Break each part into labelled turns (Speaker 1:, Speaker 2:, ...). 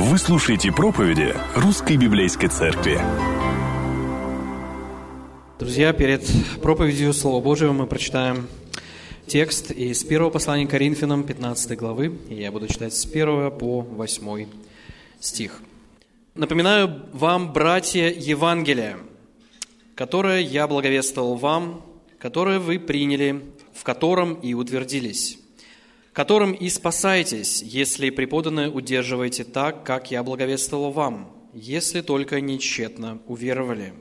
Speaker 1: Вы слушаете проповеди Русской Библейской Церкви.
Speaker 2: Друзья, перед проповедью Слова Божьего мы прочитаем текст из первого послания Коринфянам, 15 главы. И я буду читать с 1 по 8 стих. Напоминаю вам, братья, Евангелие, которое я благовествовал вам, которое вы приняли, в котором и утвердились, которым и спасаетесь, если преподанное удерживаете так, как я благовествовал вам, если только не тщетно уверовали.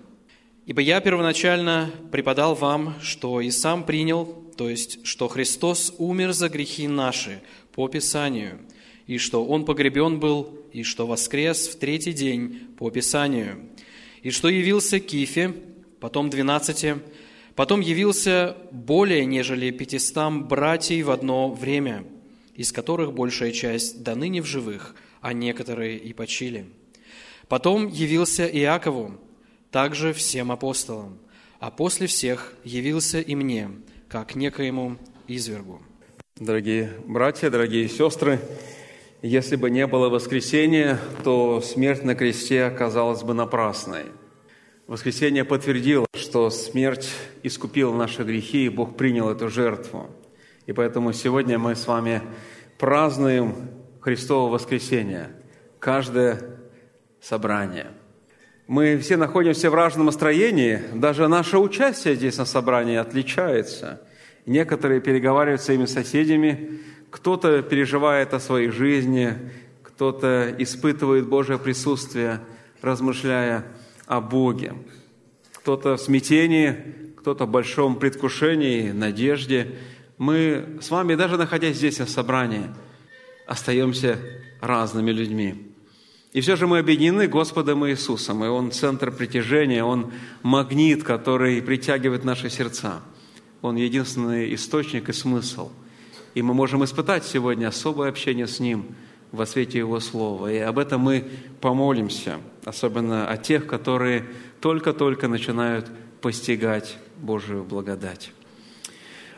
Speaker 2: Ибо я первоначально преподал вам, что и сам принял, то есть, что Христос умер за грехи наши по Писанию, и что Он погребен был, и что воскрес в третий день по Писанию, и что явился Кифе, потом двенадцати, потом явился более, нежели пятистам братьей в одно время, из которых большая часть до ныне в живых, а некоторые и почили. Потом явился Иакову, также всем апостолам, а после всех явился и мне, как некоему извергу.
Speaker 3: Дорогие братья, дорогие сестры, если бы не было воскресения, то смерть на кресте оказалась бы напрасной. Воскресение подтвердило, что смерть искупила наши грехи, и Бог принял эту жертву. И поэтому сегодня мы с вами празднуем Христово воскресение, каждое собрание – мы все находимся в разном настроении, даже наше участие здесь на собрании отличается. Некоторые переговаривают с своими соседями, кто-то переживает о своей жизни, кто-то испытывает Божье присутствие, размышляя о Боге. Кто-то в смятении, кто-то в большом предвкушении, надежде. Мы с вами, даже находясь здесь на собрании, остаемся разными людьми. И все же мы объединены Господом Иисусом, и Он центр притяжения, Он магнит, который притягивает наши сердца. Он единственный источник и смысл. И мы можем испытать сегодня особое общение с Ним во свете Его Слова. И об этом мы помолимся, особенно о тех, которые только-только начинают постигать Божию благодать.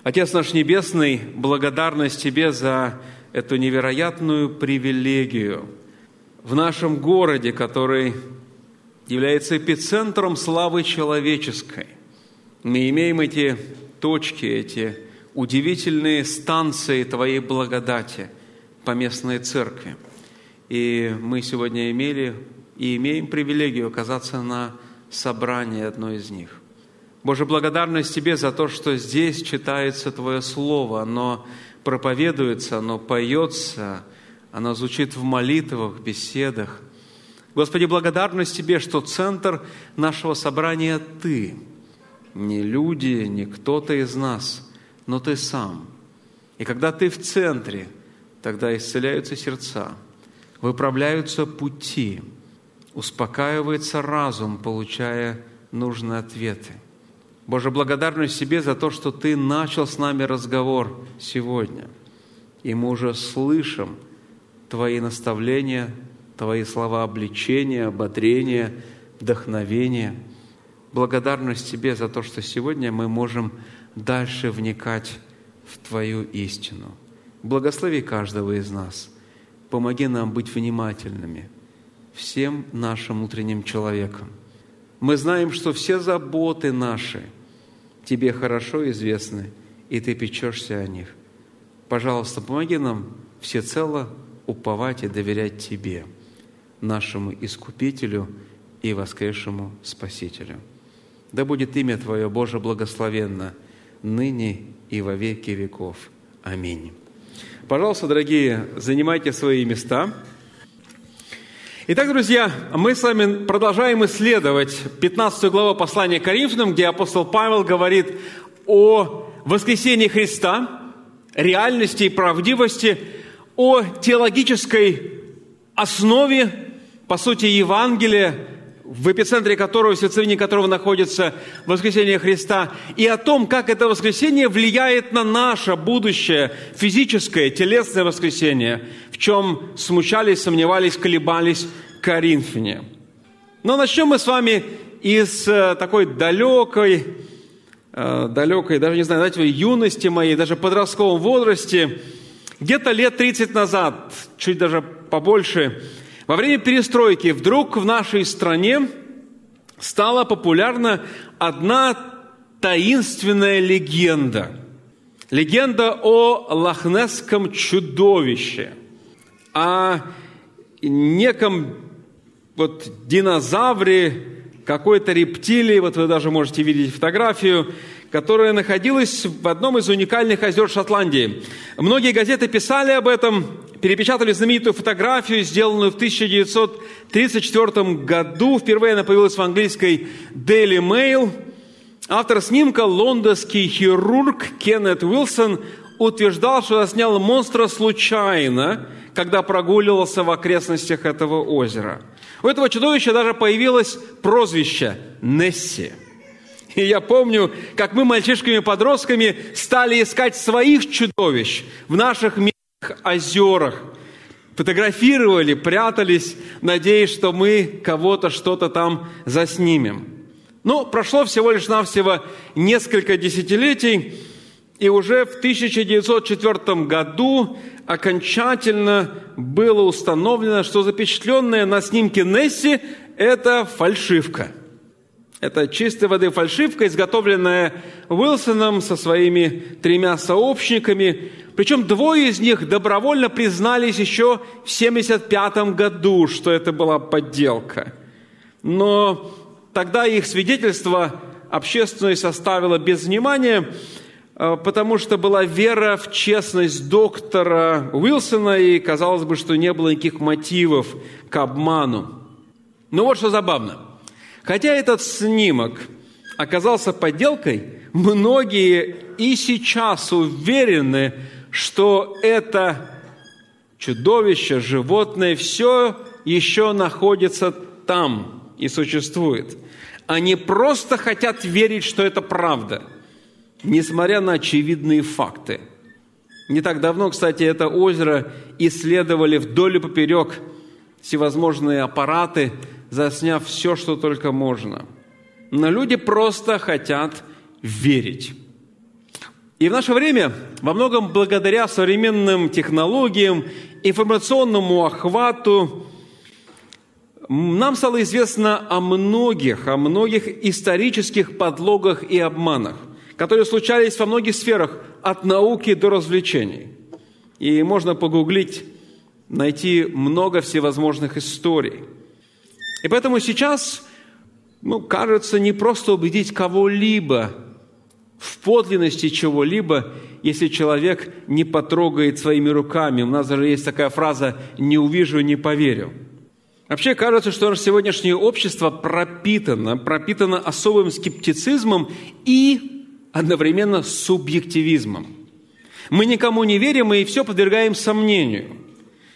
Speaker 3: Отец наш Небесный, благодарность Тебе за эту невероятную привилегию – в нашем городе, который является эпицентром славы человеческой. Мы имеем эти точки, эти удивительные станции Твоей благодати по местной церкви. И мы сегодня имели и имеем привилегию оказаться на собрании одной из них. Боже, благодарность Тебе за то, что здесь читается Твое Слово, оно проповедуется, оно поется – она звучит в молитвах, беседах. Господи, благодарность Тебе, что центр нашего собрания Ты. Не люди, не кто-то из нас, но Ты сам. И когда Ты в центре, тогда исцеляются сердца, выправляются пути, успокаивается разум, получая нужные ответы. Боже, благодарность себе за то, что Ты начал с нами разговор сегодня. И мы уже слышим – Твои наставления, Твои слова обличения, ободрения, вдохновения. Благодарность Тебе за то, что сегодня мы можем дальше вникать в Твою истину. Благослови каждого из нас. Помоги нам быть внимательными всем нашим внутренним человеком. Мы знаем, что все заботы наши Тебе хорошо известны, и Ты печешься о них. Пожалуйста, помоги нам всецело уповать и доверять Тебе, нашему Искупителю и воскресшему Спасителю. Да будет имя Твое, Боже, благословенно, ныне и во веки веков. Аминь. Пожалуйста, дорогие, занимайте свои места. Итак, друзья, мы с вами продолжаем исследовать 15 главу послания Коринфянам, где апостол Павел говорит о воскресении Христа, реальности и правдивости – о теологической основе, по сути, Евангелия, в эпицентре которого, в сердцевине которого находится воскресение Христа, и о том, как это воскресение влияет на наше будущее, физическое, телесное воскресение, в чем смущались, сомневались, колебались коринфяне. Но начнем мы с вами из э, такой далекой, э, далекой, даже не знаю, знаете, юности моей, даже подростковом возрасте – где-то лет 30 назад, чуть даже побольше, Во время перестройки вдруг в нашей стране стала популярна одна таинственная легенда. Легенда о лохнесском чудовище, о неком вот динозавре, какой-то рептилии, вот вы даже можете видеть фотографию, которая находилась в одном из уникальных озер Шотландии. Многие газеты писали об этом, перепечатали знаменитую фотографию, сделанную в 1934 году. Впервые она появилась в английской Daily Mail. Автор снимка, лондонский хирург Кеннет Уилсон, утверждал, что снял монстра случайно, когда прогуливался в окрестностях этого озера. У этого чудовища даже появилось прозвище Несси – и я помню, как мы мальчишками-подростками стали искать своих чудовищ в наших мелких озерах. Фотографировали, прятались, надеясь, что мы кого-то что-то там заснимем. Ну, прошло всего лишь навсего несколько десятилетий, и уже в 1904 году окончательно было установлено, что запечатленная на снимке Несси – это фальшивка – это чистой воды фальшивка, изготовленная Уилсоном со своими тремя сообщниками. Причем двое из них добровольно признались еще в 1975 году, что это была подделка. Но тогда их свидетельство общественность оставила без внимания, потому что была вера в честность доктора Уилсона, и казалось бы, что не было никаких мотивов к обману. Но вот что забавно – Хотя этот снимок оказался подделкой, многие и сейчас уверены, что это чудовище, животное все еще находится там и существует. Они просто хотят верить, что это правда, несмотря на очевидные факты. Не так давно, кстати, это озеро исследовали вдоль и поперек всевозможные аппараты – засняв все, что только можно. Но люди просто хотят верить. И в наше время, во многом благодаря современным технологиям, информационному охвату, нам стало известно о многих, о многих исторических подлогах и обманах, которые случались во многих сферах, от науки до развлечений. И можно погуглить, найти много всевозможных историй – и поэтому сейчас, ну, кажется, не просто убедить кого-либо в подлинности чего-либо, если человек не потрогает своими руками. У нас даже есть такая фраза «не увижу, не поверю». Вообще кажется, что наше сегодняшнее общество пропитано, пропитано особым скептицизмом и одновременно субъективизмом. Мы никому не верим и все подвергаем сомнению –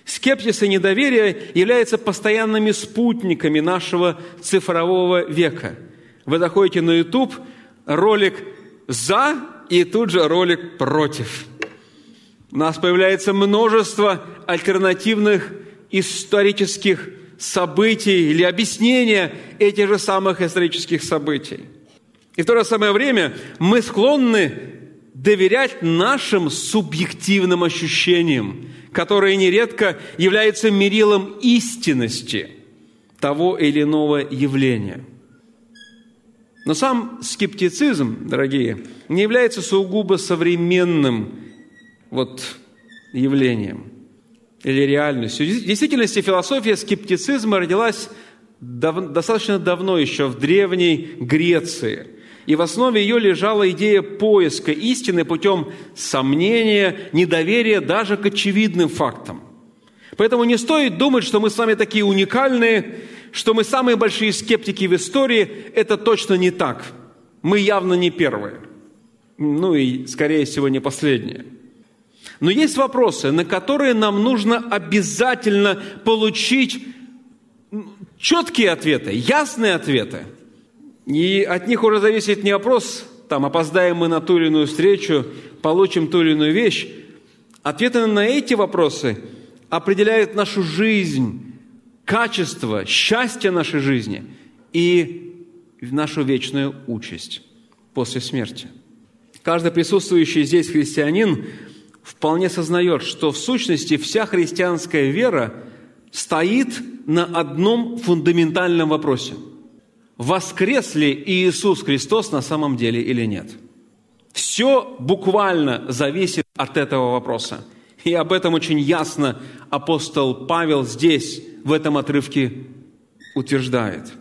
Speaker 3: Скепсис и недоверие являются постоянными спутниками нашего цифрового века. Вы заходите на YouTube, ролик «за» и тут же ролик «против». У нас появляется множество альтернативных исторических событий или объяснения этих же самых исторических событий. И в то же самое время мы склонны доверять нашим субъективным ощущениям, которые нередко являются мерилом истинности того или иного явления. Но сам скептицизм, дорогие, не является сугубо современным вот явлением или реальностью. В действительности философия скептицизма родилась дав- достаточно давно еще в Древней Греции – и в основе ее лежала идея поиска истины путем сомнения, недоверия даже к очевидным фактам. Поэтому не стоит думать, что мы с вами такие уникальные, что мы самые большие скептики в истории. Это точно не так. Мы явно не первые. Ну и, скорее всего, не последние. Но есть вопросы, на которые нам нужно обязательно получить четкие ответы, ясные ответы – и от них уже зависит не вопрос, там, опоздаем мы на ту или иную встречу, получим ту или иную вещь. Ответы на эти вопросы определяют нашу жизнь, качество, счастье нашей жизни и нашу вечную участь после смерти. Каждый присутствующий здесь христианин вполне сознает, что в сущности вся христианская вера стоит на одном фундаментальном вопросе. Воскрес ли Иисус Христос на самом деле или нет? Все буквально зависит от этого вопроса. И об этом очень ясно апостол Павел здесь, в этом отрывке, утверждает.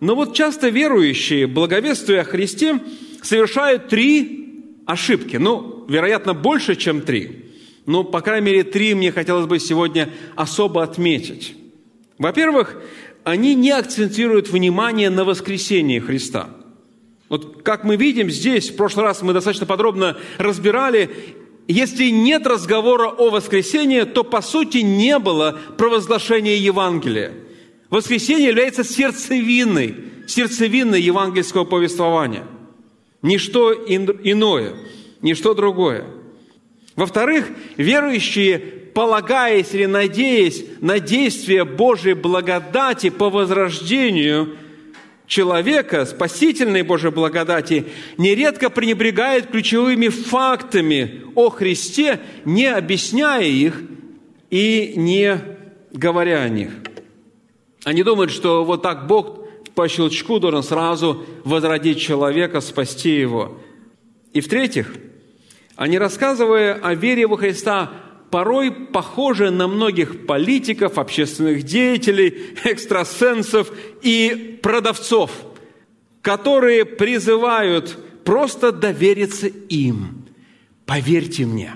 Speaker 3: Но вот часто верующие, благовествуя о Христе, совершают три ошибки. Ну, вероятно, больше, чем три. Но, по крайней мере, три мне хотелось бы сегодня особо отметить. Во-первых, они не акцентируют внимание на воскресении Христа. Вот как мы видим здесь, в прошлый раз мы достаточно подробно разбирали, если нет разговора о воскресении, то по сути не было провозглашения Евангелия. Воскресение является сердцевиной, сердцевиной евангельского повествования. Ничто иное, ничто другое. Во-вторых, верующие, полагаясь или надеясь на действие Божьей благодати по возрождению человека, спасительной Божьей благодати, нередко пренебрегают ключевыми фактами о Христе, не объясняя их и не говоря о них. Они думают, что вот так Бог по щелчку должен сразу возродить человека, спасти его. И в-третьих – они, рассказывая о вере во Христа, порой похожи на многих политиков, общественных деятелей, экстрасенсов и продавцов, которые призывают просто довериться им. Поверьте мне,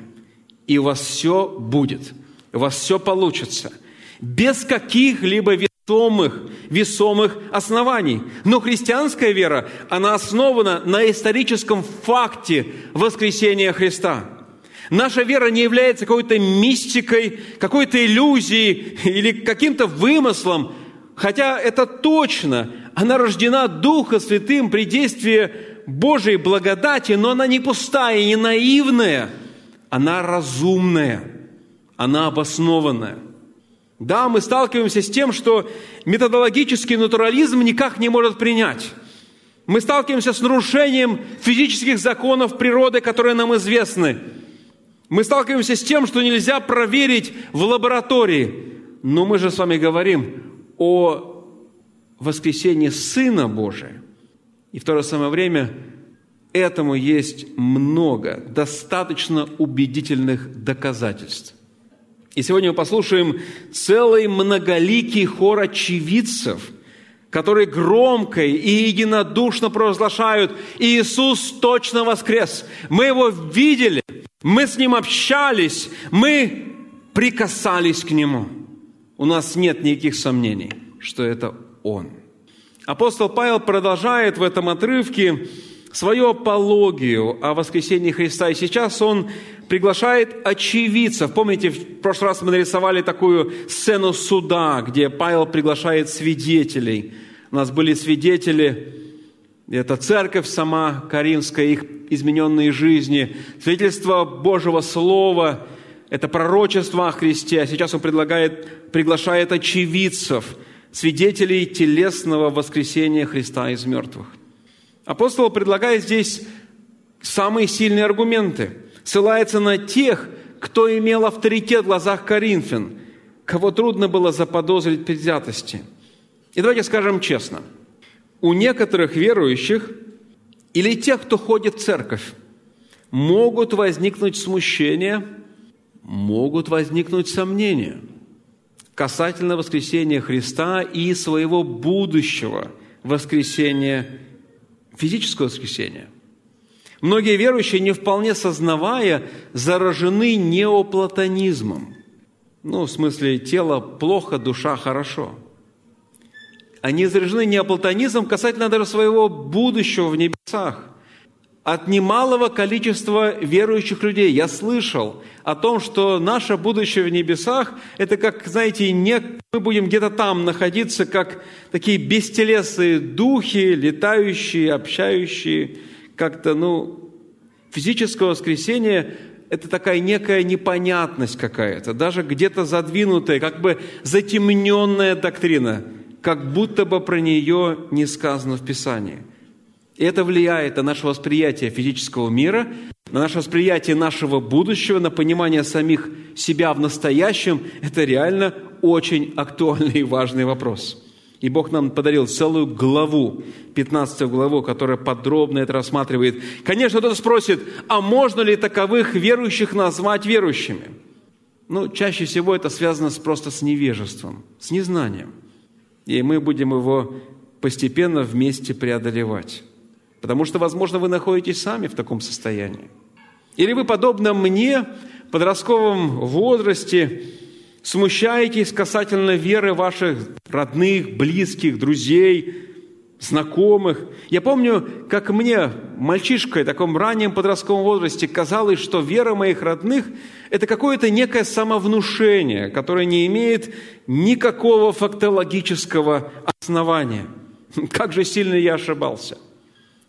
Speaker 3: и у вас все будет, у вас все получится. Без каких-либо весомых, весомых оснований. Но христианская вера, она основана на историческом факте воскресения Христа. Наша вера не является какой-то мистикой, какой-то иллюзией или каким-то вымыслом, хотя это точно, она рождена Духа Святым при действии Божьей благодати, но она не пустая, не наивная, она разумная, она обоснованная – да, мы сталкиваемся с тем, что методологический натурализм никак не может принять. Мы сталкиваемся с нарушением физических законов природы, которые нам известны. Мы сталкиваемся с тем, что нельзя проверить в лаборатории. Но мы же с вами говорим о воскресении Сына Божия. И в то же самое время этому есть много, достаточно убедительных доказательств. И сегодня мы послушаем целый многоликий хор очевидцев, которые громко и единодушно провозглашают, Иисус точно воскрес. Мы Его видели, мы с Ним общались, мы прикасались к Нему. У нас нет никаких сомнений, что это Он. Апостол Павел продолжает в этом отрывке свою апологию о воскресении Христа. И сейчас он приглашает очевидцев. Помните, в прошлый раз мы нарисовали такую сцену суда, где Павел приглашает свидетелей. У нас были свидетели, это церковь сама, Каринская, их измененные жизни, свидетельство Божьего Слова, это пророчество о Христе. А сейчас он предлагает, приглашает очевидцев, свидетелей телесного воскресения Христа из мертвых. Апостол предлагает здесь самые сильные аргументы. Ссылается на тех, кто имел авторитет в глазах Коринфян, кого трудно было заподозрить предвзятости. И давайте скажем честно, у некоторых верующих или тех, кто ходит в церковь, могут возникнуть смущения, могут возникнуть сомнения касательно воскресения Христа и своего будущего воскресения физическое воскресение. Многие верующие, не вполне сознавая, заражены неоплатонизмом. Ну, в смысле, тело плохо, душа хорошо. Они заражены неоплатонизмом касательно даже своего будущего в небесах от немалого количества верующих людей. Я слышал о том, что наше будущее в небесах, это как, знаете, не, мы будем где-то там находиться, как такие бестелесные духи, летающие, общающие, как-то, ну, физическое воскресение – это такая некая непонятность какая-то, даже где-то задвинутая, как бы затемненная доктрина, как будто бы про нее не сказано в Писании – это влияет на наше восприятие физического мира, на наше восприятие нашего будущего, на понимание самих себя в настоящем. Это реально очень актуальный и важный вопрос. И Бог нам подарил целую главу, 15 главу, которая подробно это рассматривает. Конечно, кто-то спросит, а можно ли таковых верующих назвать верующими? Ну, чаще всего это связано с, просто с невежеством, с незнанием. И мы будем его постепенно вместе преодолевать. Потому что, возможно, вы находитесь сами в таком состоянии. Или вы, подобно мне, в подростковом возрасте, смущаетесь касательно веры ваших родных, близких, друзей, знакомых. Я помню, как мне, мальчишкой, в таком раннем подростковом возрасте, казалось, что вера моих родных – это какое-то некое самовнушение, которое не имеет никакого фактологического основания. Как же сильно я ошибался.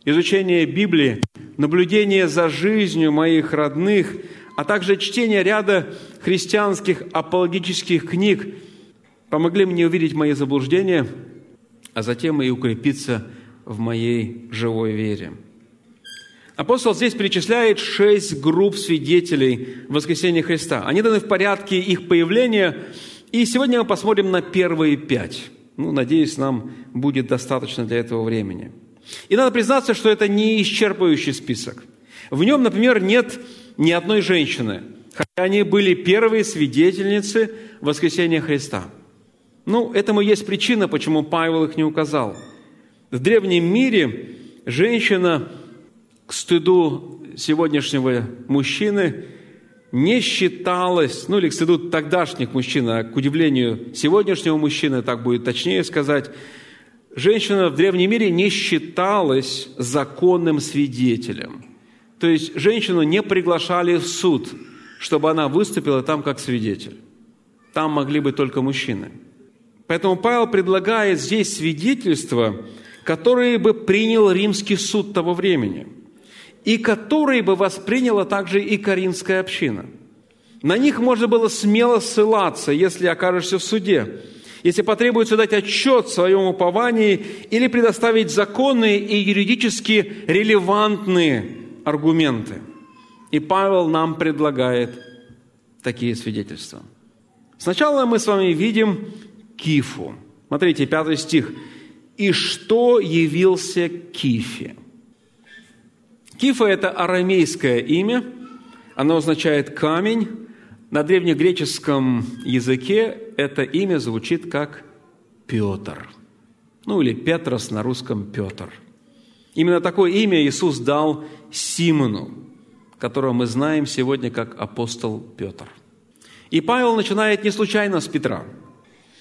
Speaker 3: Изучение Библии, наблюдение за жизнью моих родных – а также чтение ряда христианских апологических книг помогли мне увидеть мои заблуждения, а затем и укрепиться в моей живой вере. Апостол здесь перечисляет шесть групп свидетелей воскресения Христа. Они даны в порядке их появления, и сегодня мы посмотрим на первые пять. Ну, надеюсь, нам будет достаточно для этого времени. И надо признаться, что это не исчерпывающий список. В нем, например, нет ни одной женщины, хотя они были первые свидетельницы воскресения Христа. Ну, этому есть причина, почему Павел их не указал. В древнем мире женщина к стыду сегодняшнего мужчины не считалась, ну или к стыду тогдашних мужчин, а к удивлению сегодняшнего мужчины, так будет точнее сказать, женщина в древнем мире не считалась законным свидетелем – то есть женщину не приглашали в суд, чтобы она выступила там как свидетель. Там могли быть только мужчины. Поэтому Павел предлагает здесь свидетельства, которые бы принял римский суд того времени, и которые бы восприняла также и Каринская община. На них можно было смело ссылаться, если окажешься в суде, если потребуется дать отчет в своем уповании или предоставить законные и юридически релевантные аргументы. И Павел нам предлагает такие свидетельства. Сначала мы с вами видим Кифу. Смотрите, пятый стих. «И что явился Кифе?» Кифа – это арамейское имя, оно означает «камень». На древнегреческом языке это имя звучит как Петр. Ну или Петрос на русском Петр. Именно такое имя Иисус дал Симону, которого мы знаем сегодня как апостол Петр. И Павел начинает не случайно с Петра.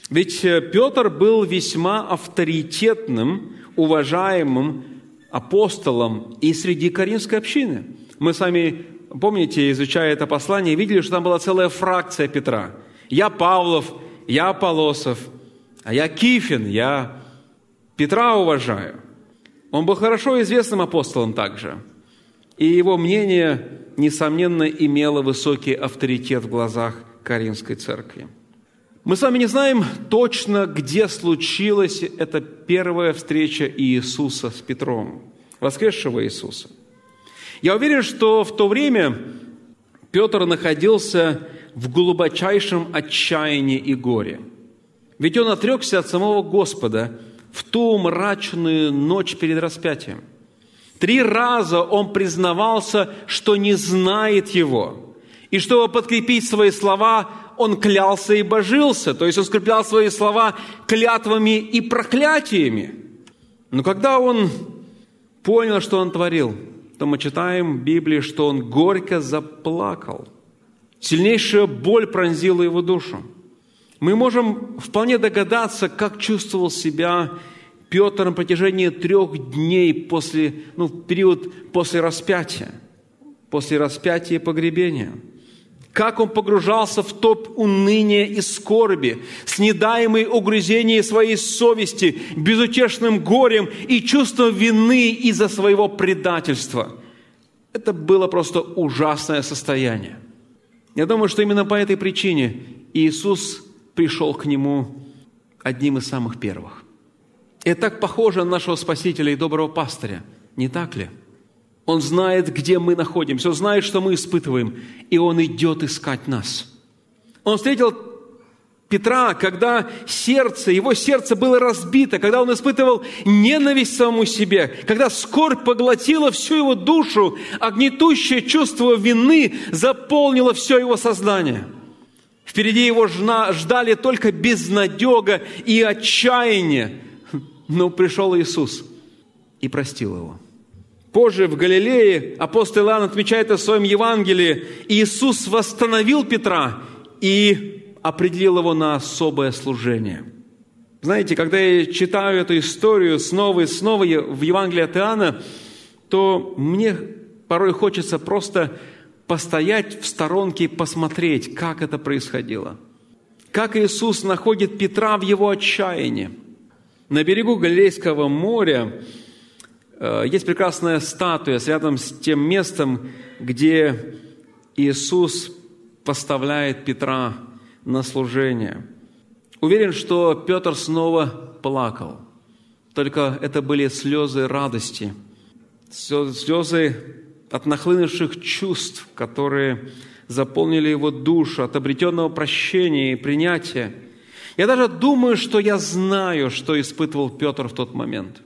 Speaker 3: Ведь э, Петр был весьма авторитетным, уважаемым апостолом и среди Каринской общины. Мы с вами, помните, изучая это послание, видели, что там была целая фракция Петра. Я Павлов, я Аполосов, а я Кифин, я Петра уважаю. Он был хорошо известным апостолом также – и его мнение, несомненно, имело высокий авторитет в глазах Каринской церкви. Мы с вами не знаем точно, где случилась эта первая встреча Иисуса с Петром, воскресшего Иисуса. Я уверен, что в то время Петр находился в глубочайшем отчаянии и горе. Ведь он отрекся от самого Господа в ту мрачную ночь перед распятием. Три раза он признавался, что не знает его. И чтобы подкрепить свои слова, он клялся и божился. То есть он скреплял свои слова клятвами и проклятиями. Но когда он понял, что он творил, то мы читаем в Библии, что он горько заплакал. Сильнейшая боль пронзила его душу. Мы можем вполне догадаться, как чувствовал себя Петр на протяжении трех дней после, ну, в период после распятия, после распятия и погребения. Как он погружался в топ уныния и скорби, с недаемой угрызением своей совести, безутешным горем и чувством вины из-за своего предательства. Это было просто ужасное состояние. Я думаю, что именно по этой причине Иисус пришел к нему одним из самых первых – это так похоже на нашего Спасителя и доброго пастыря, не так ли? Он знает, где мы находимся, он знает, что мы испытываем, и он идет искать нас. Он встретил Петра, когда сердце, его сердце было разбито, когда он испытывал ненависть самому себе, когда скорбь поглотила всю его душу, а чувство вины заполнило все его сознание. Впереди его ждали только безнадега и отчаяние. Но пришел Иисус и простил его. Позже в Галилее апостол Иоанн отмечает о своем Евангелии, Иисус восстановил Петра и определил его на особое служение. Знаете, когда я читаю эту историю снова и снова в Евангелии от Иоанна, то мне порой хочется просто постоять в сторонке и посмотреть, как это происходило. Как Иисус находит Петра в его отчаянии. На берегу Галилейского моря э, есть прекрасная статуя, рядом с тем местом, где Иисус поставляет Петра на служение. Уверен, что Петр снова плакал. Только это были слезы радости, слезы от нахлынувших чувств, которые заполнили его душу, от обретенного прощения и принятия. Я даже думаю, что я знаю, что испытывал Петр в тот момент.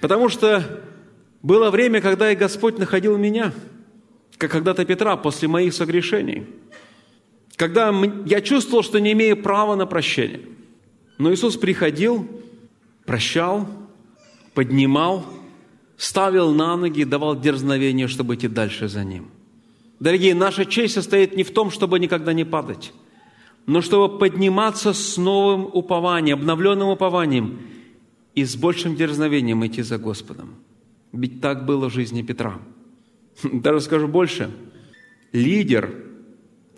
Speaker 3: Потому что было время, когда и Господь находил меня, как когда-то Петра после моих согрешений – когда я чувствовал, что не имею права на прощение. Но Иисус приходил, прощал, поднимал, ставил на ноги, давал дерзновение, чтобы идти дальше за Ним. Дорогие, наша честь состоит не в том, чтобы никогда не падать, но чтобы подниматься с новым упованием, обновленным упованием и с большим дерзновением идти за Господом. Ведь так было в жизни Петра. Даже скажу больше. Лидер –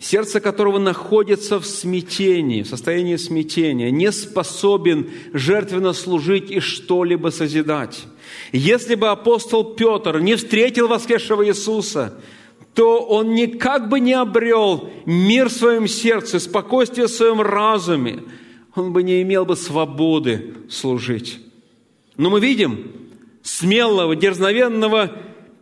Speaker 3: сердце которого находится в смятении, в состоянии смятения, не способен жертвенно служить и что-либо созидать. Если бы апостол Петр не встретил воскресшего Иисуса, то он никак бы не обрел мир в своем сердце, спокойствие в своем разуме. Он бы не имел бы свободы служить. Но мы видим смелого, дерзновенного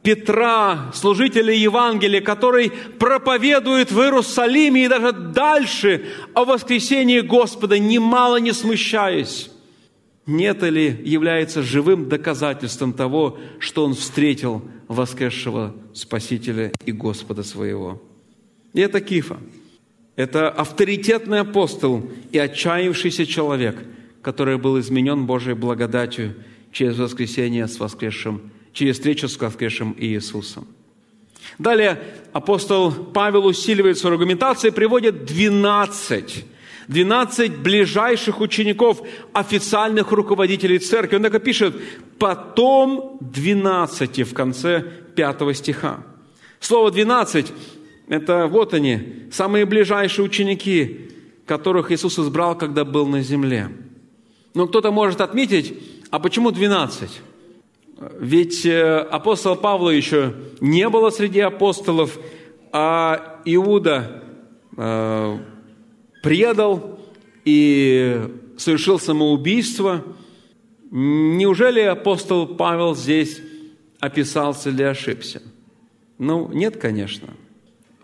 Speaker 3: Петра, служителя Евангелия, который проповедует в Иерусалиме и даже дальше о воскресении Господа, немало не смущаясь. Нет ли является живым доказательством того, что он встретил воскресшего Спасителя и Господа своего. И это Кифа. Это авторитетный апостол и отчаявшийся человек, который был изменен Божьей благодатью через воскресение с воскресшим через встречу с воскресшим Иисусом. Далее апостол Павел усиливает свою аргументацию и приводит 12 12 ближайших учеников, официальных руководителей церкви. Он так и пишет, потом 12 в конце 5 стиха. Слово 12 – это вот они, самые ближайшие ученики, которых Иисус избрал, когда был на земле. Но кто-то может отметить, а почему 12? Ведь э, апостола Павла еще не было среди апостолов, а Иуда э, предал и совершил самоубийство. Неужели апостол Павел здесь описался или ошибся? Ну, нет, конечно.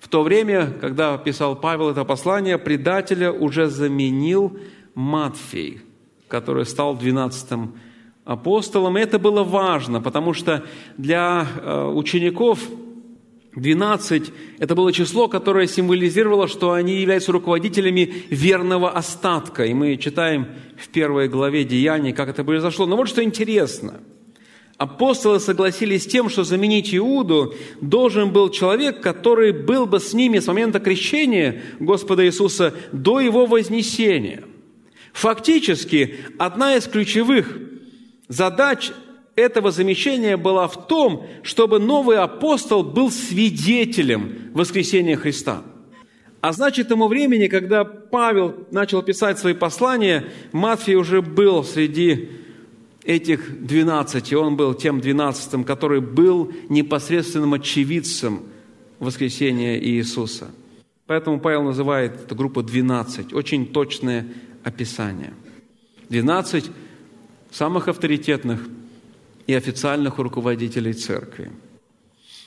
Speaker 3: В то время, когда писал Павел это послание, предателя уже заменил Матфей, который стал двенадцатым апостолом. это было важно, потому что для э, учеников 12 – это было число, которое символизировало, что они являются руководителями верного остатка. И мы читаем в первой главе Деяний, как это произошло. Но вот что интересно. Апостолы согласились с тем, что заменить Иуду должен был человек, который был бы с ними с момента крещения Господа Иисуса до его вознесения. Фактически, одна из ключевых Задач этого замещения была в том, чтобы новый апостол был свидетелем воскресения Христа. А значит, тому времени, когда Павел начал писать свои послания, Матфей уже был среди этих двенадцати. Он был тем двенадцатым, который был непосредственным очевидцем воскресения Иисуса. Поэтому Павел называет эту группу двенадцать. Очень точное описание. Двенадцать самых авторитетных и официальных руководителей церкви.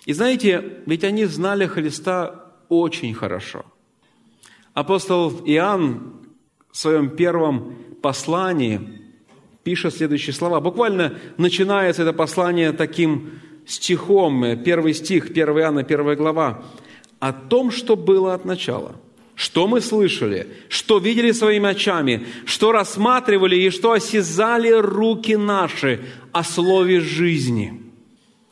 Speaker 3: И знаете, ведь они знали Христа очень хорошо. Апостол Иоанн, в своем первом послании пишет следующие слова. Буквально начинается это послание таким стихом, первый стих, 1 Иоанна, 1 глава, о том, что было от начала, что мы слышали, что видели своими очами, что рассматривали и что осязали руки наши о слове жизни.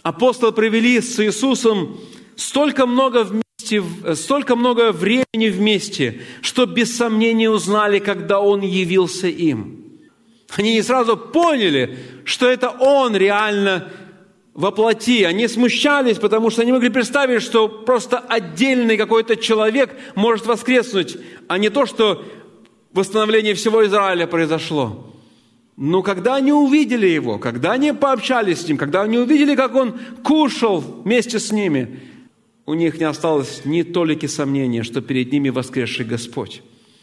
Speaker 3: Апостолы провели с Иисусом столько много вместе, столько много времени вместе, что без сомнения узнали, когда Он явился им. Они не сразу поняли, что это Он реально воплоти. Они смущались, потому что они могли представить, что просто отдельный какой-то человек может воскреснуть, а не то, что восстановление всего Израиля произошло. Но когда они увидели его, когда они пообщались с ним, когда они увидели, как он кушал вместе с ними, у них не осталось ни толики сомнения, что перед ними воскресший Господь.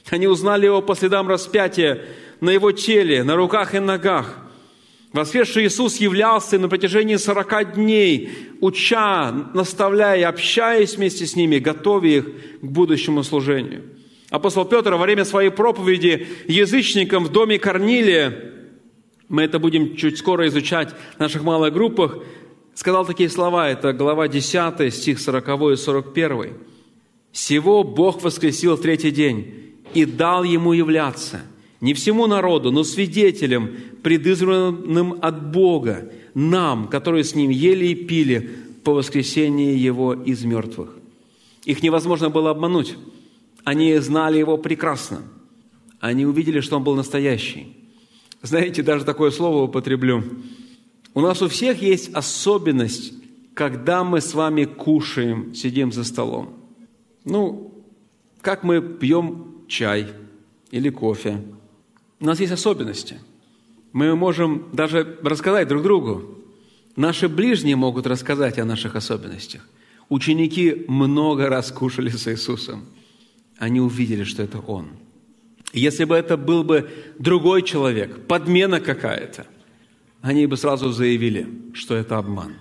Speaker 3: Они узнали его по следам распятия на его теле, на руках и ногах – Воскресший Иисус являлся на протяжении 40 дней, уча, наставляя, общаясь вместе с ними, готовя их к будущему служению. Апостол Петр во время своей проповеди язычникам в доме Корнилия, мы это будем чуть скоро изучать в наших малых группах, сказал такие слова, это глава 10, стих 40 и 41. «Сего Бог воскресил в третий день и дал ему являться, не всему народу, но свидетелям, предызванным от Бога, нам, которые с Ним ели и пили по воскресении Его из мертвых. Их невозможно было обмануть. Они знали Его прекрасно. Они увидели, что Он был настоящий. Знаете, даже такое слово употреблю. У нас у всех есть особенность, когда мы с вами кушаем, сидим за столом. Ну, как мы пьем чай или кофе. У нас есть особенности – мы можем даже рассказать друг другу. Наши ближние могут рассказать о наших особенностях. Ученики много раз кушали с Иисусом. Они увидели, что это Он. Если бы это был бы другой человек, подмена какая-то, они бы сразу заявили, что это обман.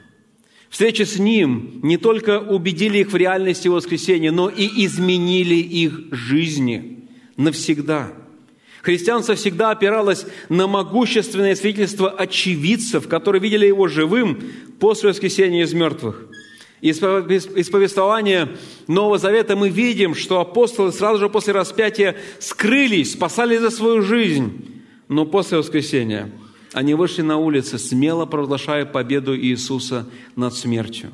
Speaker 3: Встреча с Ним не только убедили их в реальности воскресения, но и изменили их жизни навсегда – Христианство всегда опиралось на могущественное свидетельство очевидцев, которые видели его живым после воскресения из мертвых. Из повествования Нового Завета мы видим, что апостолы сразу же после распятия скрылись, спасали за свою жизнь. Но после воскресения они вышли на улицы, смело провозглашая победу Иисуса над смертью.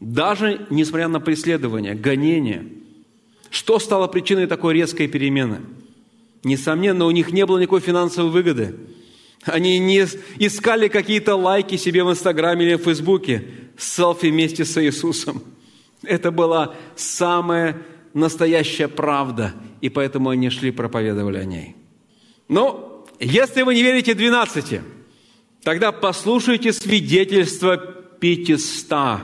Speaker 3: Даже несмотря на преследование, гонение. Что стало причиной такой резкой перемены – Несомненно, у них не было никакой финансовой выгоды. Они не искали какие-то лайки себе в Инстаграме или в Фейсбуке, селфи вместе с Иисусом. Это была самая настоящая правда, и поэтому они шли, проповедовали о ней. Но если вы не верите 12, тогда послушайте свидетельство 500,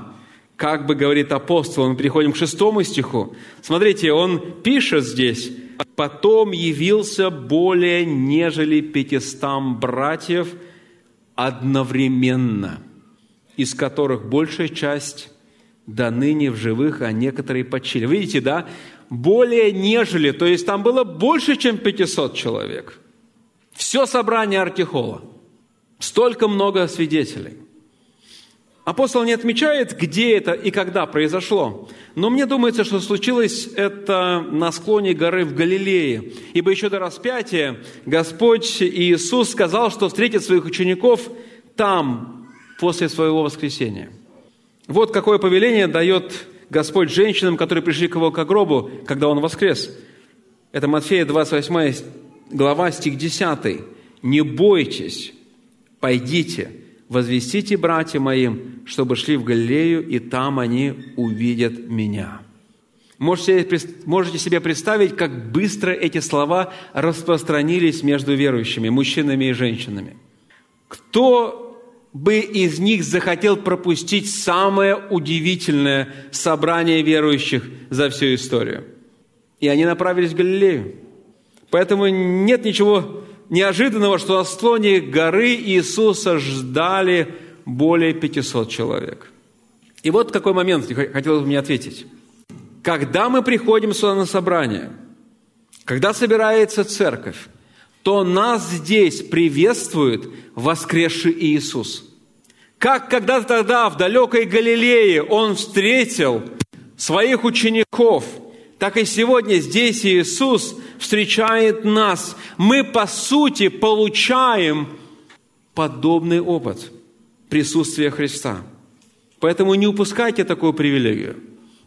Speaker 3: как бы говорит апостол. Мы переходим к шестому стиху. Смотрите, он пишет здесь – Потом явился более нежели пятистам братьев одновременно, из которых большая часть до ныне в живых, а некоторые почили. Видите, да? Более нежели, то есть там было больше, чем 500 человек. Все собрание Артихола. Столько много свидетелей. Апостол не отмечает, где это и когда произошло. Но мне думается, что случилось это на склоне горы в Галилее. Ибо еще до распятия Господь Иисус сказал, что встретит своих учеников там, после своего воскресения. Вот какое повеление дает Господь женщинам, которые пришли к его к гробу, когда он воскрес. Это Матфея 28 глава, стих 10. «Не бойтесь, пойдите, возвестите братьям моим, чтобы шли в Галилею, и там они увидят меня». Можете, можете себе представить, как быстро эти слова распространились между верующими, мужчинами и женщинами. Кто бы из них захотел пропустить самое удивительное собрание верующих за всю историю? И они направились в Галилею. Поэтому нет ничего неожиданного, что на склоне горы Иисуса ждали более 500 человек. И вот какой момент хотелось бы мне ответить. Когда мы приходим сюда на собрание, Когда собирается церковь, то нас здесь приветствует воскресший Иисус. Как когда-то тогда в далекой Галилее Он встретил своих учеников, так и сегодня здесь Иисус встречает нас. Мы, по сути, получаем подобный опыт присутствия Христа. Поэтому не упускайте такую привилегию.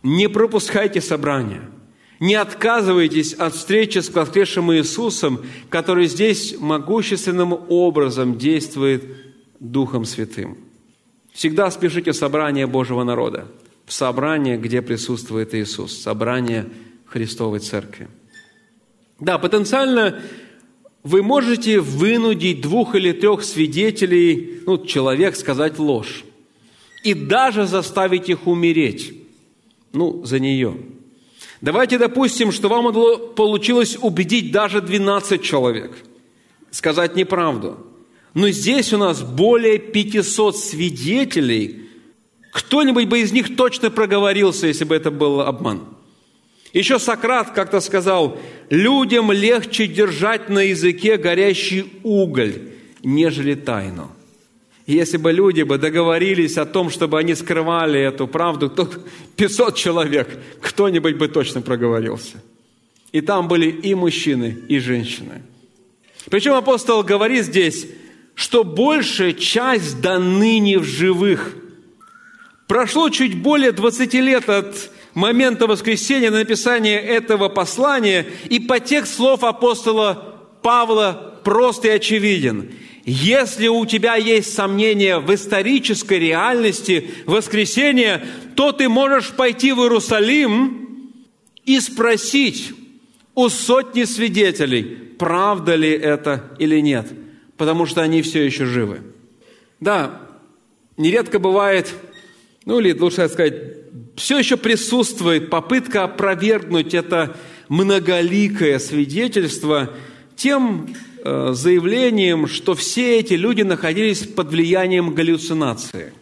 Speaker 3: Не пропускайте собрания – не отказывайтесь от встречи с воскресшим Иисусом, который здесь могущественным образом действует Духом Святым. Всегда спешите в собрание Божьего народа, в собрание, где присутствует Иисус, собрание Христовой Церкви. Да, потенциально вы можете вынудить двух или трех свидетелей, ну, человек сказать ложь, и даже заставить их умереть, ну, за нее – Давайте допустим, что вам получилось убедить даже 12 человек, сказать неправду. Но здесь у нас более 500 свидетелей. Кто-нибудь бы из них точно проговорился, если бы это был обман. Еще Сократ как-то сказал, людям легче держать на языке горящий уголь, нежели тайну. Если бы люди бы договорились о том, чтобы они скрывали эту правду, то 500 человек, кто-нибудь бы точно проговорился. И там были и мужчины, и женщины. Причем апостол говорит здесь, что большая часть до ныне в живых. Прошло чуть более 20 лет от момента воскресения на написание этого послания, и по тех слов апостола Павла прост и очевиден – если у тебя есть сомнения в исторической реальности воскресения, то ты можешь пойти в Иерусалим и спросить у сотни свидетелей, правда ли это или нет, потому что они все еще живы. Да, нередко бывает, ну или лучше сказать, все еще присутствует попытка опровергнуть это многоликое свидетельство тем Э, заявлением, что все эти люди находились под влиянием галлюцинации.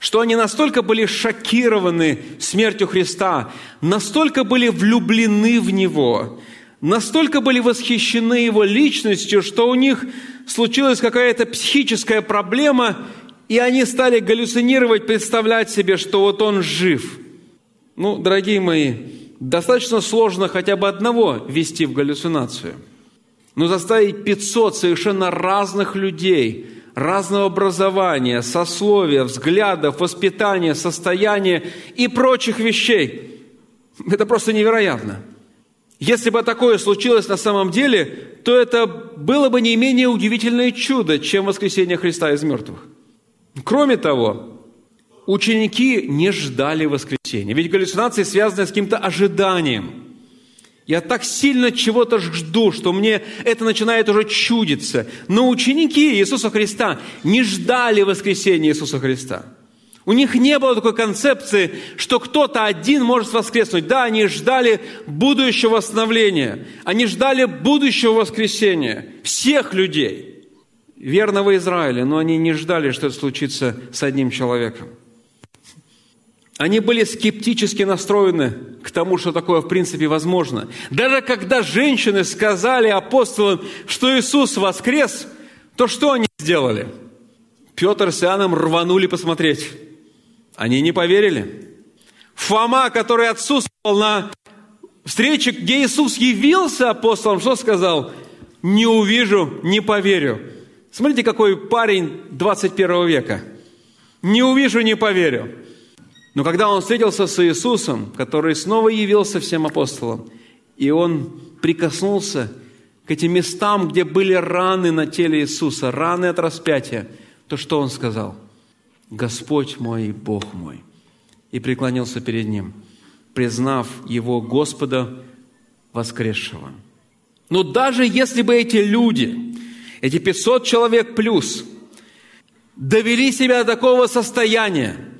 Speaker 3: Что они настолько были шокированы смертью Христа, настолько были влюблены в Него, настолько были восхищены Его личностью, что у них случилась какая-то психическая проблема, и они стали галлюцинировать, представлять себе, что вот Он жив. Ну, дорогие мои, достаточно сложно хотя бы одного ввести в галлюцинацию – но заставить 500 совершенно разных людей, разного образования, сословия, взглядов, воспитания, состояния и прочих вещей. Это просто невероятно. Если бы такое случилось на самом деле, то это было бы не менее удивительное чудо, чем воскресение Христа из мертвых. Кроме того, ученики не ждали воскресения. Ведь галлюцинации связаны с каким-то ожиданием – я так сильно чего-то жду, что мне это начинает уже чудиться. Но ученики Иисуса Христа не ждали воскресения Иисуса Христа. У них не было такой концепции, что кто-то один может воскреснуть. Да, они ждали будущего восстановления. Они ждали будущего воскресения всех людей, верного Израиля, но они не ждали, что это случится с одним человеком. Они были скептически настроены к тому, что такое в принципе возможно. Даже когда женщины сказали апостолам, что Иисус воскрес, то что они сделали? Петр с Иоанном рванули посмотреть. Они не поверили. Фома, который отсутствовал на встрече, где Иисус явился апостолом, что сказал? Не увижу, не поверю. Смотрите, какой парень 21 века. Не увижу, не поверю. Но когда он встретился с Иисусом, который снова явился всем апостолам, и он прикоснулся к этим местам, где были раны на теле Иисуса, раны от распятия, то что он сказал? «Господь мой, Бог мой!» И преклонился перед ним, признав его Господа воскресшего. Но даже если бы эти люди, эти 500 человек плюс, довели себя до такого состояния –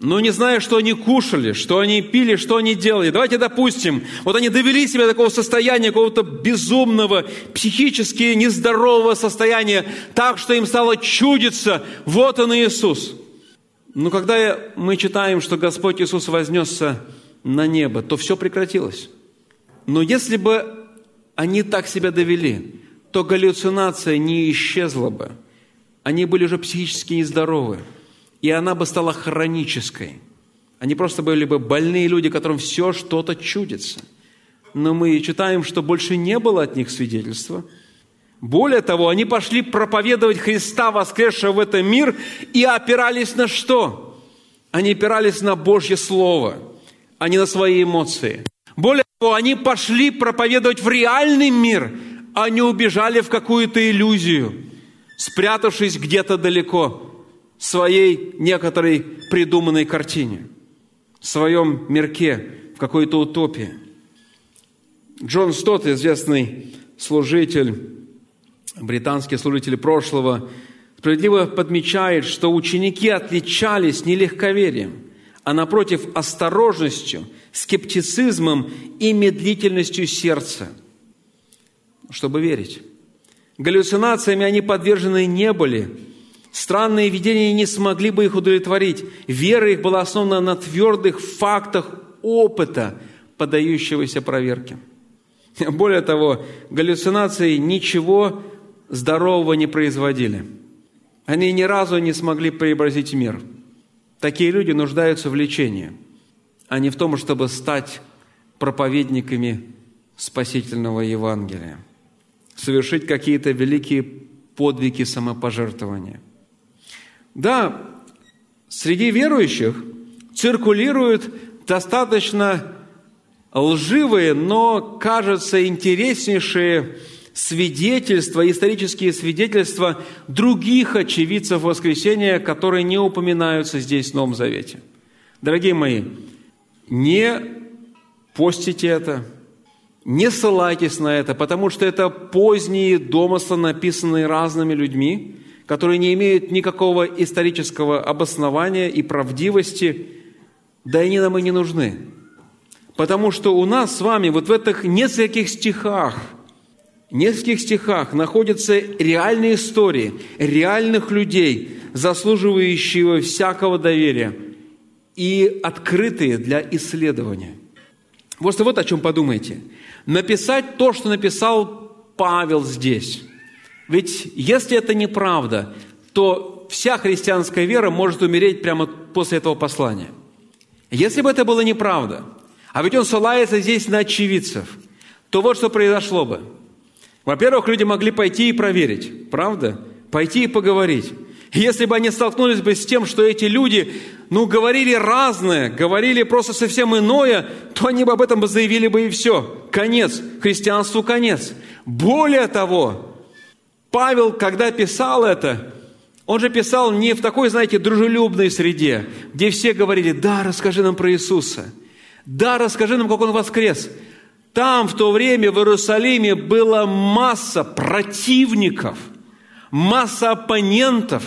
Speaker 3: но не зная, что они кушали, что они пили, что они делали. Давайте допустим, вот они довели себя до такого состояния, какого-то безумного, психически нездорового состояния, так, что им стало чудиться, вот он Иисус. Но когда мы читаем, что Господь Иисус вознесся на небо, то все прекратилось. Но если бы они так себя довели, то галлюцинация не исчезла бы. Они были уже психически нездоровы, и она бы стала хронической. Они просто были бы больные люди, которым все что-то чудится. Но мы читаем, что больше не было от них свидетельства. Более того, они пошли проповедовать Христа, воскресшего в этом мир, и опирались на что? Они опирались на Божье Слово, а не на свои эмоции. Более того, они пошли проповедовать в реальный мир, не убежали в какую-то иллюзию, спрятавшись где-то далеко в своей некоторой придуманной картине, в своем мирке, в какой-то утопии. Джон Стот, известный служитель, британский служитель прошлого, справедливо подмечает, что ученики отличались не легковерием, а напротив осторожностью, скептицизмом и медлительностью сердца, чтобы верить. Галлюцинациями они подвержены не были. Странные видения не смогли бы их удовлетворить. Вера их была основана на твердых фактах опыта, подающегося проверке. Более того, галлюцинации ничего здорового не производили. Они ни разу не смогли преобразить мир. Такие люди нуждаются в лечении, а не в том, чтобы стать проповедниками спасительного Евангелия, совершить какие-то великие подвиги самопожертвования. Да, среди верующих циркулируют достаточно лживые, но, кажется, интереснейшие свидетельства, исторические свидетельства других очевидцев воскресения, которые не упоминаются здесь в Новом Завете. Дорогие мои, не постите это, не ссылайтесь на это, потому что это поздние домыслы, написанные разными людьми, которые не имеют никакого исторического обоснования и правдивости, да и они нам и не нужны. Потому что у нас с вами вот в этих нескольких стихах – нескольких стихах находятся реальные истории реальных людей, заслуживающие всякого доверия и открытые для исследования. Просто вот о чем подумайте. Написать то, что написал Павел здесь. Ведь если это неправда, то вся христианская вера может умереть прямо после этого послания. Если бы это было неправда, а ведь он ссылается здесь на очевидцев, то вот что произошло бы – во-первых, люди могли пойти и проверить, правда? Пойти и поговорить. Если бы они столкнулись бы с тем, что эти люди, ну, говорили разное, говорили просто совсем иное, то они бы об этом бы заявили бы и все. Конец. Христианству конец. Более того, Павел, когда писал это, он же писал не в такой, знаете, дружелюбной среде, где все говорили, да, расскажи нам про Иисуса. Да, расскажи нам, как Он воскрес. Там в то время в Иерусалиме была масса противников, масса оппонентов,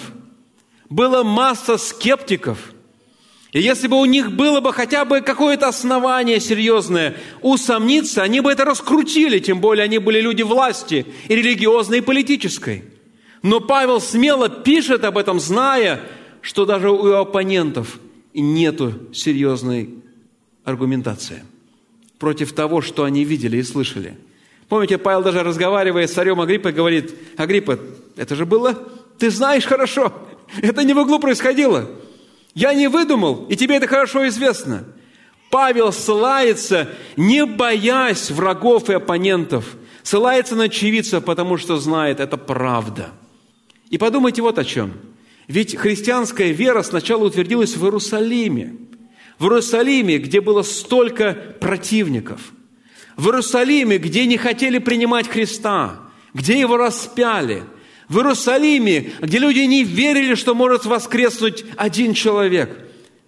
Speaker 3: была масса скептиков. И если бы у них было бы хотя бы какое-то основание серьезное усомниться, они бы это раскрутили, тем более они были люди власти, и религиозной, и политической. Но Павел смело пишет об этом, зная, что даже у оппонентов нету серьезной аргументации против того, что они видели и слышали. Помните, Павел даже разговаривая с царем Агриппой, говорит, Агриппа, это же было, ты знаешь хорошо, это не в углу происходило. Я не выдумал, и тебе это хорошо известно. Павел ссылается, не боясь врагов и оппонентов, ссылается на очевидца, потому что знает, это правда. И подумайте вот о чем. Ведь христианская вера сначала утвердилась в Иерусалиме – в Иерусалиме, где было столько противников, в Иерусалиме, где не хотели принимать Христа, где его распяли, в Иерусалиме, где люди не верили, что может воскреснуть один человек.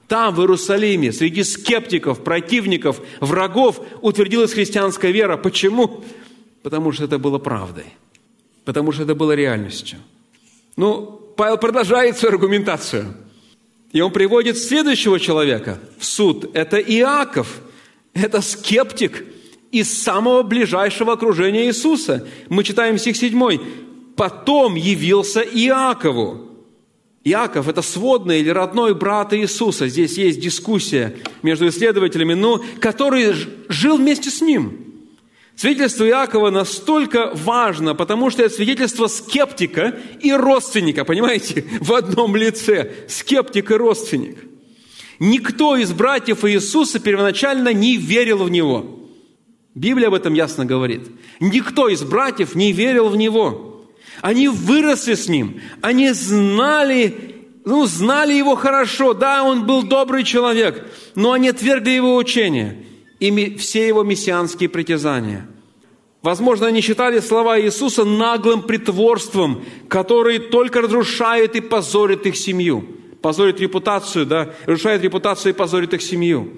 Speaker 3: Там, в Иерусалиме, среди скептиков, противников, врагов утвердилась христианская вера. Почему? Потому что это было правдой. Потому что это было реальностью. Ну, Павел продолжает свою аргументацию – и он приводит следующего человека в суд. Это Иаков. Это скептик из самого ближайшего окружения Иисуса. Мы читаем стих 7. «Потом явился Иакову». Иаков – это сводный или родной брат Иисуса. Здесь есть дискуссия между исследователями, но который жил вместе с ним. Свидетельство Иакова настолько важно, потому что это свидетельство скептика и родственника, понимаете, в одном лице. Скептик и родственник. Никто из братьев Иисуса первоначально не верил в Него. Библия об этом ясно говорит. Никто из братьев не верил в Него. Они выросли с Ним. Они знали, ну, знали Его хорошо. Да, Он был добрый человек, но они отвергли Его учение и все Его мессианские притязания. Возможно, они считали слова Иисуса наглым притворством, который только разрушает и позорит их семью. Позорит репутацию, да, разрушает репутацию и позорит их семью.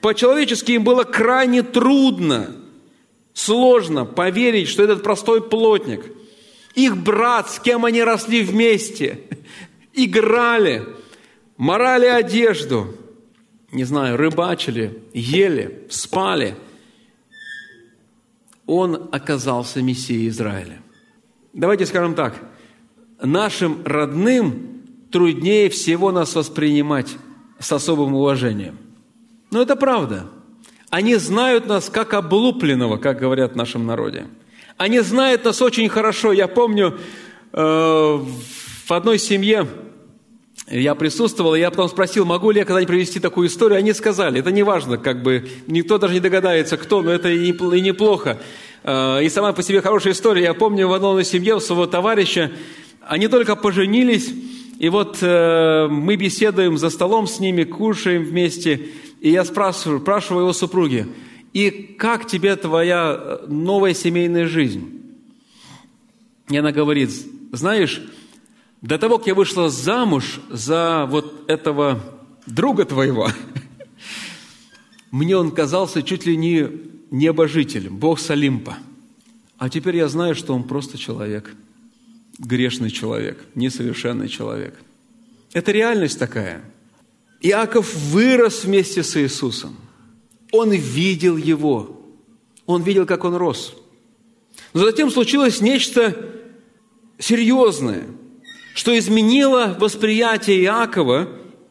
Speaker 3: По-человечески им было крайне трудно, сложно поверить, что этот простой плотник, их брат, с кем они росли вместе, играли, морали одежду, не знаю, рыбачили, ели, спали, он оказался Мессией Израиля. Давайте скажем так, нашим родным труднее всего нас воспринимать с особым уважением – но это правда. Они знают нас как облупленного, как говорят в нашем народе. Они знают нас очень хорошо. Я помню, э, в одной семье я присутствовал, и я потом спросил, могу ли я когда-нибудь привести такую историю. Они сказали, это не важно, как бы, никто даже не догадается, кто, но это и неплохо. Э, и сама по себе хорошая история. Я помню в одной семье у своего товарища, они только поженились, и вот э, мы беседуем за столом с ними, кушаем вместе, и я спрашиваю, спрашиваю его супруги, и как тебе твоя э, новая семейная жизнь? И она говорит, знаешь, до того, как я вышла замуж за вот этого друга твоего, мне он казался чуть ли не небожителем, Бог с. А теперь я знаю, что он просто человек, грешный человек, несовершенный человек. Это реальность такая – Иаков вырос вместе с Иисусом. Он видел его. Он видел, как он рос. Но затем случилось нечто серьезное, что изменило восприятие Иакова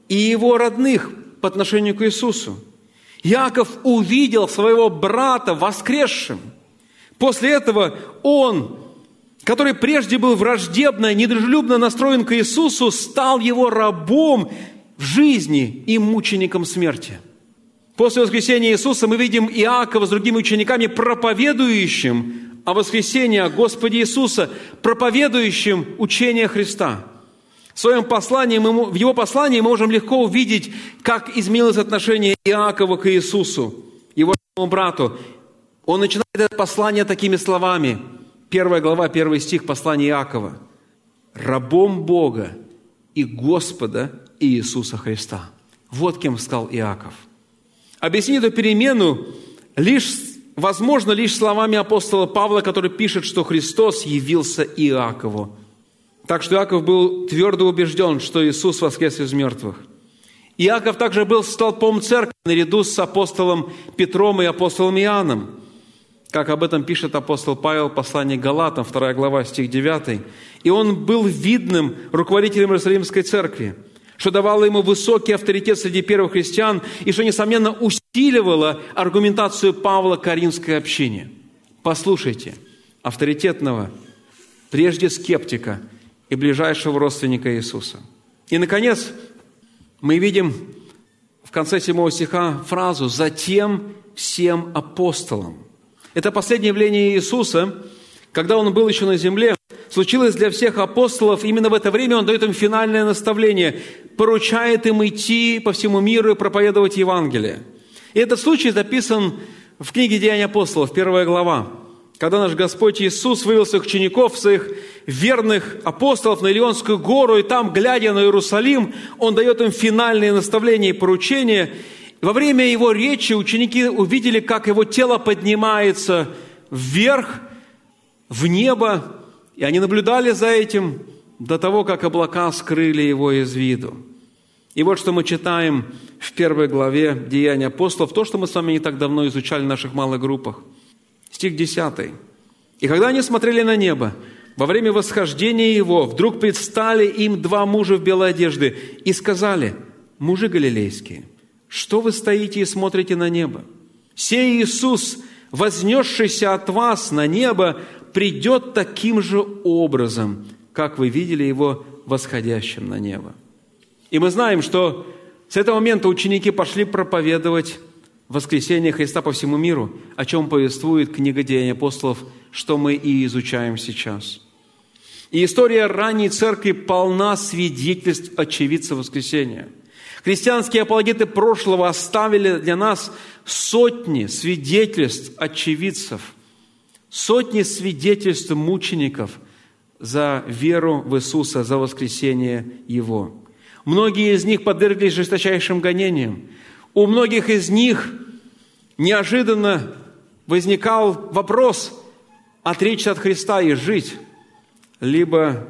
Speaker 3: и его родных по отношению к Иисусу. Иаков увидел своего брата воскресшим. После этого он, который прежде был враждебно, недружелюбно настроен к Иисусу, стал его рабом в жизни и мучеником смерти. После воскресения Иисуса мы видим Иакова с другими учениками, проповедующим о воскресении о Господе Иисуса, проповедующим учение Христа. В своем послании, мы, в его послании мы можем легко увидеть, как изменилось отношение Иакова к Иисусу, его брату. Он начинает это послание такими словами. Первая глава, первый стих послания Иакова. «Рабом Бога и Господа Иисуса Христа. Вот кем стал Иаков. Объяснить эту перемену лишь, возможно лишь словами апостола Павла, который пишет, что Христос явился Иакову. Так что Иаков был твердо убежден, что Иисус воскрес из мертвых. Иаков также был столпом церкви наряду с апостолом Петром и апостолом Иоанном. Как об этом пишет апостол Павел в послании Галатам, 2 глава, стих 9. И он был видным руководителем Иерусалимской церкви – что давало ему высокий авторитет среди первых христиан и что, несомненно, усиливало аргументацию Павла Каринской общине. Послушайте, авторитетного, прежде скептика и ближайшего родственника Иисуса. И, наконец, мы видим в конце 7 стиха фразу «затем всем апостолам». Это последнее явление Иисуса, когда Он был еще на земле, случилось для всех апостолов, именно в это время он дает им финальное наставление, поручает им идти по всему миру и проповедовать Евангелие. И этот случай записан в книге «Деяния апостолов», первая глава, когда наш Господь Иисус вывел своих учеников, своих верных апостолов на Илионскую гору, и там, глядя на Иерусалим, Он дает им финальные наставления и поручения. Во время Его речи ученики увидели, как Его тело поднимается вверх, в небо, и они наблюдали за этим до того, как облака скрыли его из виду. И вот что мы читаем в первой главе Деяния апостолов, то, что мы с вами не так давно изучали в наших малых группах. Стих 10. «И когда они смотрели на небо, во время восхождения его вдруг предстали им два мужа в белой одежды и сказали, «Мужи галилейские, что вы стоите и смотрите на небо? Сей Иисус, вознесшийся от вас на небо, придет таким же образом, как вы видели его восходящим на небо. И мы знаем, что с этого момента ученики пошли проповедовать воскресение Христа по всему миру, о чем повествует книга Деяний апостолов, что мы и изучаем сейчас. И история ранней церкви полна свидетельств очевидцев воскресения. Христианские апологеты прошлого оставили для нас сотни свидетельств очевидцев, сотни свидетельств мучеников за веру в Иисуса, за воскресение Его. Многие из них подверглись жесточайшим гонениям. У многих из них неожиданно возникал вопрос отречься от Христа и жить, либо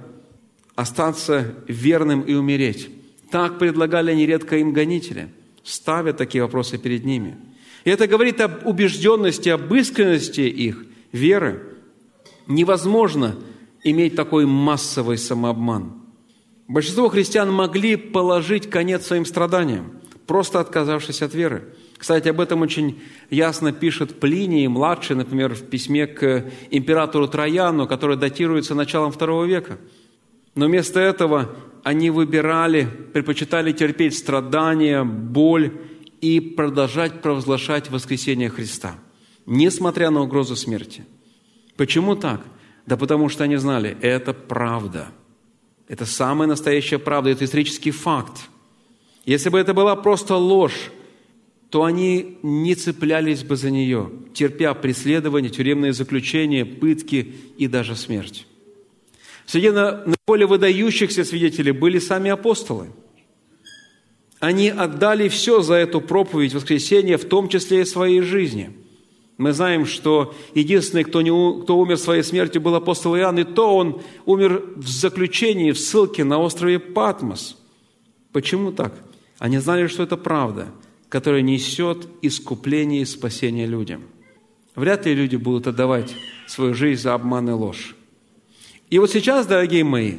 Speaker 3: остаться верным и умереть. Так предлагали нередко им гонители, ставя такие вопросы перед ними. И это говорит об убежденности, об искренности их веры. Невозможно иметь такой массовый самообман. Большинство христиан могли положить конец своим страданиям, просто отказавшись от веры. Кстати, об этом очень ясно пишет Плиний, младший, например, в письме к императору Трояну, которое датируется началом второго века. Но вместо этого они выбирали, предпочитали терпеть страдания, боль и продолжать провозглашать воскресение Христа, несмотря на угрозу смерти. Почему так? Да потому что они знали, это правда. Это самая настоящая правда, это исторический факт. Если бы это была просто ложь, то они не цеплялись бы за нее, терпя преследование, тюремные заключения, пытки и даже смерть. Среди наиболее выдающихся свидетелей были сами апостолы. Они отдали все за эту проповедь воскресения, в том числе и своей жизни. Мы знаем, что единственный, кто, не, кто умер своей смертью, был апостол Иоанн, и то он умер в заключении, в ссылке на острове Патмос. Почему так? Они знали, что это правда, которая несет искупление и спасение людям. Вряд ли люди будут отдавать свою жизнь за обман и ложь. И вот сейчас, дорогие мои,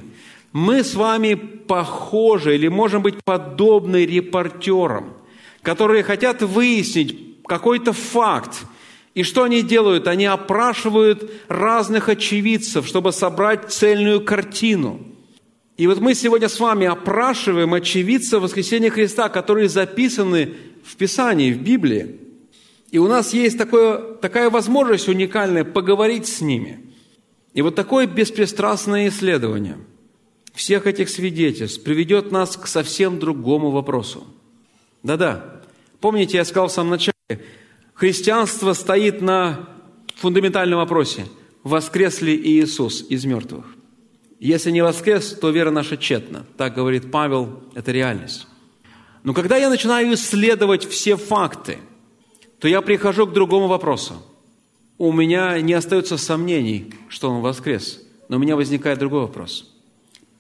Speaker 3: мы с вами похожи или можем быть подобны репортерам, которые хотят выяснить какой-то факт. И что они делают? Они опрашивают разных очевидцев, чтобы собрать цельную картину. И вот мы сегодня с вами опрашиваем очевидцев воскресения Христа, которые записаны в Писании, в Библии. И у нас есть такое, такая возможность уникальная поговорить с ними – и вот такое беспристрастное исследование всех этих свидетельств приведет нас к совсем другому вопросу. Да-да, помните, я сказал в самом начале, христианство стоит на фундаментальном вопросе, воскрес ли Иисус из мертвых. Если не воскрес, то вера наша тщетна. Так говорит Павел, это реальность. Но когда я начинаю исследовать все факты, то я прихожу к другому вопросу – у меня не остается сомнений, что Он воскрес. Но у меня возникает другой вопрос.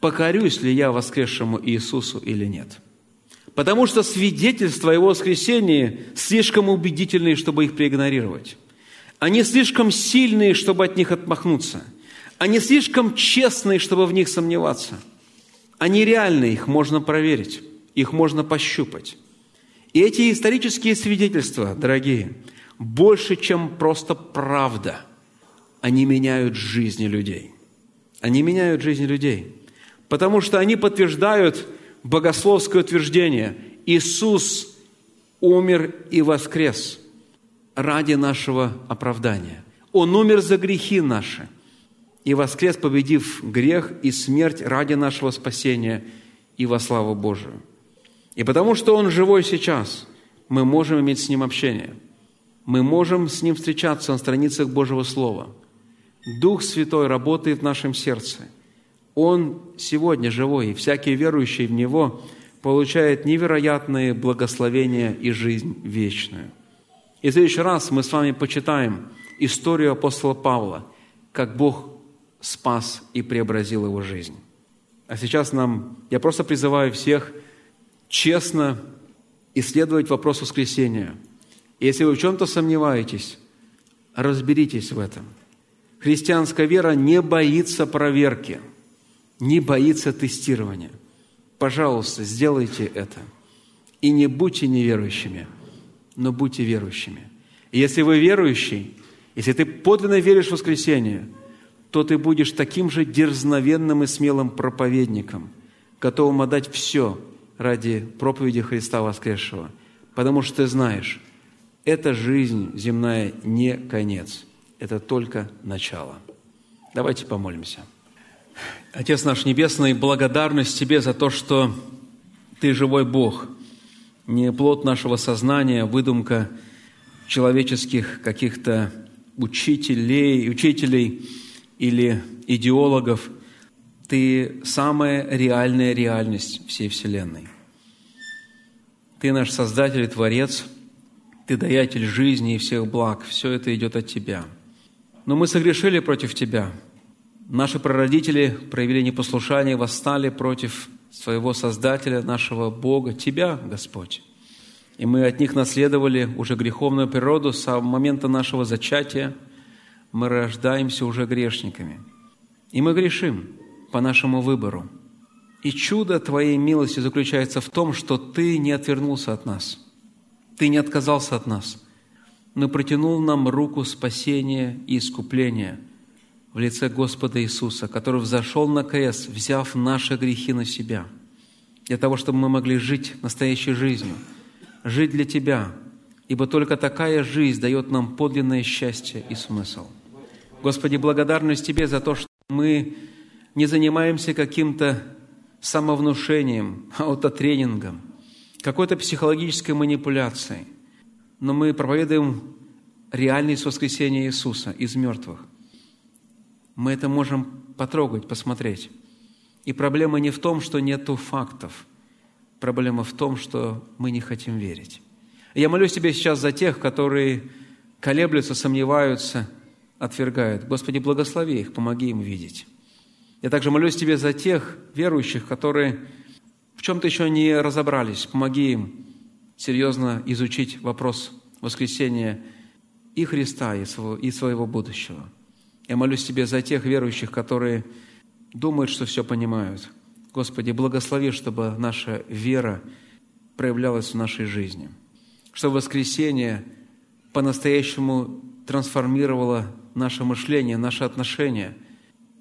Speaker 3: Покорюсь ли я воскресшему Иисусу или нет? Потому что свидетельства Его воскресения слишком убедительные, чтобы их проигнорировать. Они слишком сильные, чтобы от них отмахнуться. Они слишком честные, чтобы в них сомневаться. Они реальные, их можно проверить, их можно пощупать. И эти исторические свидетельства, дорогие, больше, чем просто правда. Они меняют жизни людей. Они меняют жизни людей. Потому что они подтверждают богословское утверждение. Иисус умер и воскрес ради нашего оправдания. Он умер за грехи наши и воскрес, победив грех и смерть ради нашего спасения и во славу Божию. И потому что Он живой сейчас, мы можем иметь с Ним общение – мы можем с Ним встречаться на страницах Божьего Слова. Дух Святой работает в нашем сердце. Он сегодня живой, и всякий верующий в Него получает невероятные благословения и жизнь вечную. И в следующий раз мы с вами почитаем историю апостола Павла, как Бог спас и преобразил его жизнь. А сейчас нам, я просто призываю всех честно исследовать вопрос воскресения – если вы в чем-то сомневаетесь, разберитесь в этом. Христианская вера не боится проверки, не боится тестирования. Пожалуйста, сделайте это. И не будьте неверующими, но будьте верующими. И если вы верующий, Если ты подлинно веришь в воскресение, то ты будешь таким же дерзновенным и смелым проповедником, готовым отдать все ради проповеди Христа воскресшего, потому что ты знаешь, эта жизнь земная не конец, это только начало. Давайте помолимся. Отец наш Небесный, благодарность Тебе за то, что Ты живой Бог, не плод нашего сознания, выдумка человеческих каких-то учителей, учителей или идеологов. Ты самая реальная реальность всей Вселенной. Ты наш Создатель и Творец, Ты даятель жизни и всех благ. Все это идет от Тебя. Но мы согрешили против Тебя – Наши прародители проявили непослушание, восстали против своего Создателя, нашего Бога, Тебя, Господь. И мы от них наследовали уже греховную природу с момента нашего зачатия. Мы рождаемся уже грешниками. И мы грешим по нашему выбору. И чудо Твоей милости заключается в том, что Ты не отвернулся от нас. Ты не отказался от нас, но протянул нам руку спасения и искупления – в лице Господа Иисуса, который взошел на крест, взяв наши грехи на себя, для того, чтобы мы могли жить настоящей жизнью, жить для Тебя, ибо только такая жизнь дает нам подлинное счастье и смысл. Господи, благодарность Тебе за то, что мы не занимаемся каким-то самовнушением, аутотренингом, какой-то психологической манипуляцией, но мы проповедуем реальность воскресения Иисуса из мертвых мы это можем потрогать, посмотреть. И проблема не в том, что нету фактов. Проблема в том, что мы не хотим верить. Я молюсь Тебе сейчас за тех, которые колеблются, сомневаются, отвергают. Господи, благослови их, помоги им видеть. Я также молюсь Тебе за тех верующих, которые в чем-то еще не разобрались. Помоги им серьезно изучить вопрос воскресения и Христа, и своего, и своего будущего – я молюсь Тебе за тех верующих, которые думают, что все понимают. Господи, благослови, чтобы наша вера проявлялась в нашей жизни, чтобы воскресение по-настоящему трансформировало наше мышление, наше отношение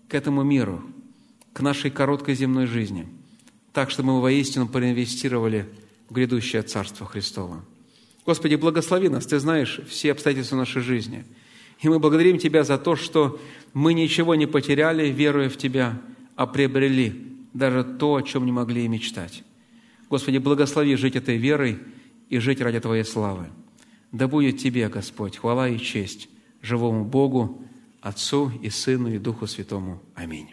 Speaker 3: к этому миру, к нашей короткой земной жизни, так, чтобы мы воистину проинвестировали в грядущее Царство Христово. Господи, благослови нас, Ты знаешь все обстоятельства нашей жизни – и мы благодарим Тебя за то, что мы ничего не потеряли, веруя в Тебя, а приобрели даже то, о чем не могли и мечтать. Господи, благослови жить этой верой и жить ради Твоей славы. Да будет Тебе, Господь, хвала и честь живому Богу, Отцу и Сыну и Духу Святому. Аминь.